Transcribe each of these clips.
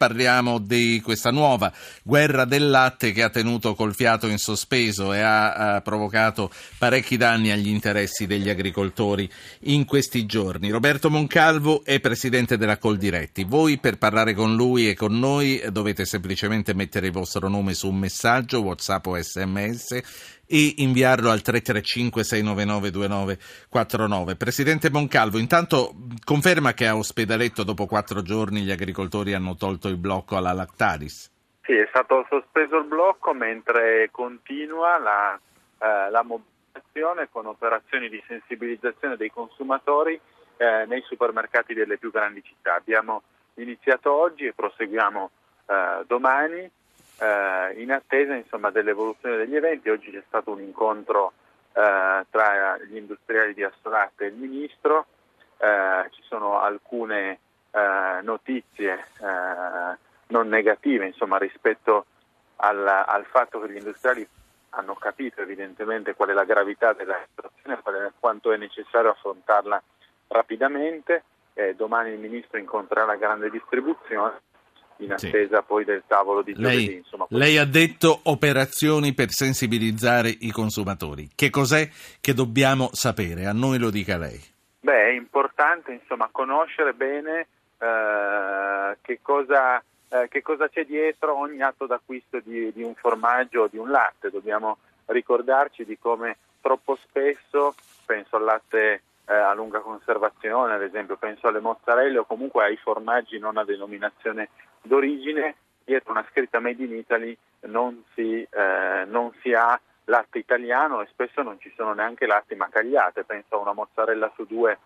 parliamo di questa nuova guerra del latte che ha tenuto col fiato in sospeso e ha, ha, provocato parecchi danni agli interessi degli agricoltori in questi giorni. Roberto Moncalvo è presidente della Coldiretti. Voi per parlare con lui e con noi dovete semplicemente mettere il vostro nome su un messaggio, WhatsApp o SMS e inviarlo al 335 699 2949. Presidente Moncalvo, intanto conferma che a Ospedaletto dopo quattro giorni gli agricoltori hanno tolto il blocco alla Lactaris? Sì, è stato sospeso il blocco mentre continua la, eh, la mobilitazione con operazioni di sensibilizzazione dei consumatori eh, nei supermercati delle più grandi città. Abbiamo iniziato oggi e proseguiamo eh, domani eh, in attesa insomma, dell'evoluzione degli eventi. Oggi c'è stato un incontro eh, tra gli industriali di Assolate e il Ministro, ci sono alcune eh, notizie eh, non negative insomma, rispetto al, al, fatto che gli industriali hanno capito evidentemente qual è la gravità della situazione, quanto è necessario affrontarla rapidamente. domani il Ministro incontrerà la grande distribuzione in attesa sì. poi del tavolo di giovedì. Lei, insomma, lei ha detto operazioni per sensibilizzare i consumatori. Che cos'è che dobbiamo sapere? A noi lo dica lei. Beh, è importante insomma, conoscere bene eh, che, cosa, eh, che, cosa, c'è dietro ogni atto d'acquisto di, di un formaggio o di un latte. Dobbiamo ricordarci di come troppo spesso, penso al latte eh, a lunga conservazione, ad esempio penso alle mozzarelle o comunque ai formaggi non a denominazione d'origine, dietro una scritta Made in Italy non si, eh, non si ha latte italiano e spesso non ci sono neanche latte macagliate, penso a una mozzarella su due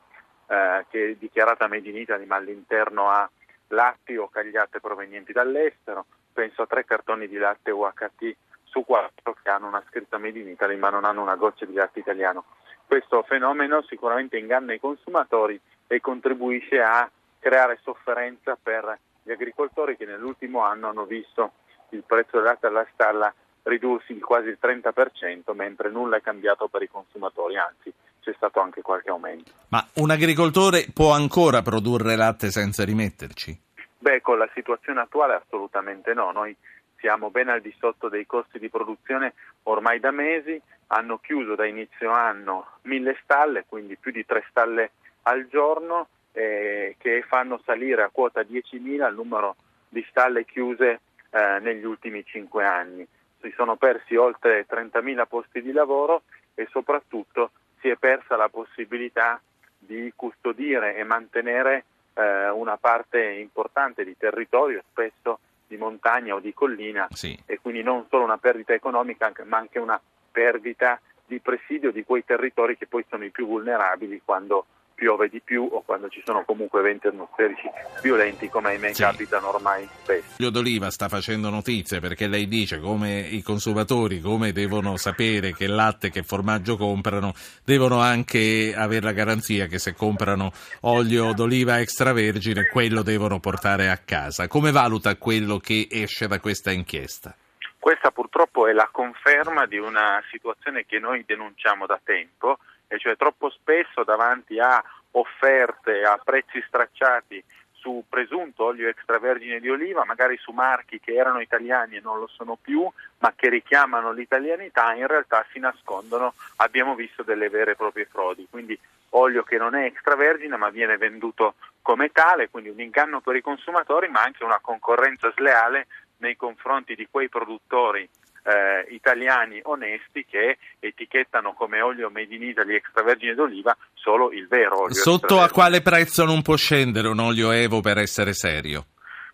eh, che è dichiarata Made in Italy ma all'interno ha latti o cagliate provenienti dall'estero, penso a tre cartoni di latte UHT su quattro che hanno una scritta Made in Italy ma non hanno una goccia di latte italiano. Questo fenomeno sicuramente inganna i consumatori e contribuisce a creare sofferenza per gli agricoltori che nell'ultimo anno hanno visto il prezzo del latte alla stalla ridursi di quasi il 30%, mentre nulla è cambiato per i consumatori, anzi c'è stato anche qualche aumento. Ma un agricoltore può ancora produrre latte senza rimetterci? Beh, con la situazione attuale assolutamente no. Noi siamo ben al di sotto dei costi di produzione ormai da mesi, hanno chiuso da inizio anno mille stalle, quindi più di tre stalle al giorno eh, che fanno salire a quota 10.000 il numero di stalle chiuse eh, negli ultimi cinque anni. Si sono persi oltre 30.000 posti di lavoro e soprattutto si è persa la possibilità di custodire e mantenere eh, una parte importante di territorio, spesso di montagna o di collina, sì. e quindi non solo una perdita economica ma anche una perdita di presidio di quei territori che poi sono i più vulnerabili quando piove di più o quando ci sono comunque eventi atmosferici violenti come ahimè sì. capitano ormai spesso. L'olio d'oliva sta facendo notizie perché lei dice come i consumatori come devono sapere che latte che formaggio comprano devono anche avere la garanzia che se comprano olio d'oliva extravergine quello devono portare a casa. Come valuta quello che esce da questa inchiesta? Questa purtroppo è la conferma di una situazione che noi denunciamo da tempo e cioè troppo spesso davanti a offerte a prezzi stracciati su presunto olio extravergine di oliva, magari su marchi che erano italiani e non lo sono più, ma che richiamano l'italianità, in realtà si nascondono, abbiamo visto delle vere e proprie frodi, quindi olio che non è extravergine ma viene venduto come tale, quindi un inganno per i consumatori, ma anche una concorrenza sleale nei confronti di quei produttori eh, italiani onesti che etichettano come olio made in Italy extravergine d'oliva solo il vero olio. Sotto a quale prezzo non può scendere un olio Evo per essere serio?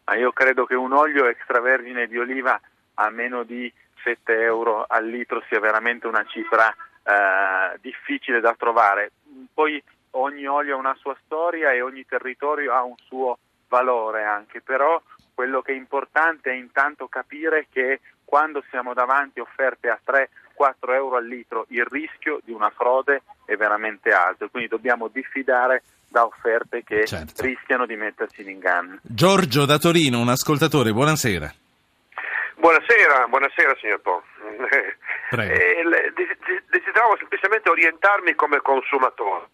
Ma io credo che un olio extravergine di oliva a meno di 7 euro al litro sia veramente una cifra eh, difficile da trovare. Poi ogni olio ha una sua storia e ogni territorio ha un suo valore anche, però quello che è importante è intanto capire che quando siamo davanti a offerte a 3-4 euro al litro il rischio di una frode è veramente alto, quindi dobbiamo diffidare da offerte che certo. rischiano di metterci in inganno. Giorgio da Torino, un ascoltatore, buonasera. Buonasera, buonasera signor Po. Eh, desideravo semplicemente orientarmi come consumatore.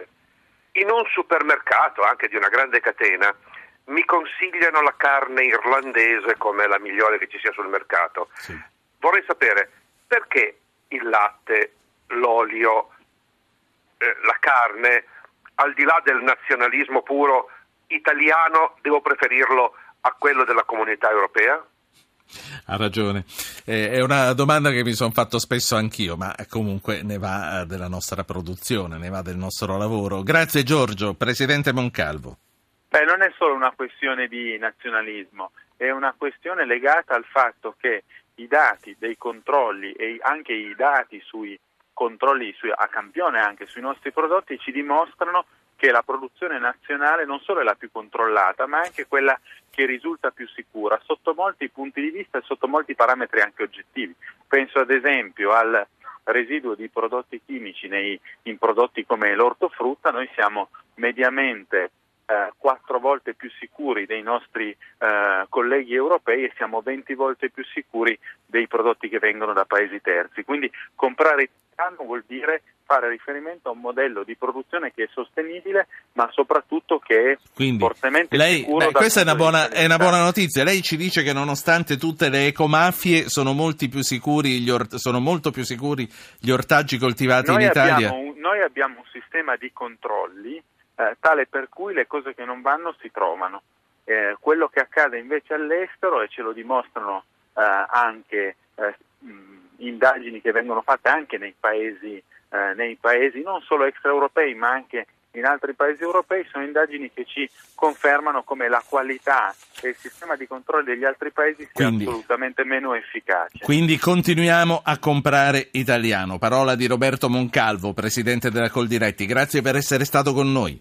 In un supermercato, anche di una grande catena, mi consigliano la carne irlandese come la migliore che ci sia sul mercato. Sì. Vorrei sapere perché il latte, l'olio, eh, la carne, al di là del nazionalismo puro italiano, devo preferirlo a quello della comunità europea? Ha ragione. Eh, è una domanda che mi sono fatto spesso anch'io, ma comunque ne va eh, della nostra produzione, ne va del nostro lavoro. Grazie Giorgio, Presidente Moncalvo. Beh, non è solo una questione di nazionalismo, è una questione legata al fatto che i dati dei controlli e anche i dati sui controlli sui, a campione anche sui nostri prodotti ci dimostrano che la produzione nazionale non solo è la più controllata, ma anche quella che risulta più sicura sotto molti punti di vista e sotto molti parametri anche oggettivi. Penso ad esempio al residuo di prodotti chimici nei, in prodotti come l'ortofrutta, noi siamo mediamente eh, quattro volte più sicuri dei nostri eh, colleghi europei e siamo 20 volte più sicuri dei prodotti che vengono da paesi terzi. Quindi comprare italiano vuol dire fare riferimento a un modello di produzione che è sostenibile, ma soprattutto che è Quindi, fortemente lei, sicuro. Beh, questa è una, buona, è una, buona, notizia. Lei ci dice che nonostante tutte le ecomafie sono, or, sono molto più sicuri gli ortaggi coltivati noi in Italia. Un, noi abbiamo un sistema di controlli eh, tale per cui le cose che non vanno si trovano. Eh, quello che accade invece all'estero, e ce lo dimostrano eh, anche eh, indagini che vengono fatte anche nei paesi, eh, nei paesi non solo extraeuropei ma anche in altri paesi europei sono indagini che ci confermano come la qualità e il sistema di controllo degli altri paesi sia quindi, assolutamente meno efficace. Quindi continuiamo a comprare italiano. Parola di Roberto Moncalvo, presidente della Coldiretti. Grazie per essere stato con noi.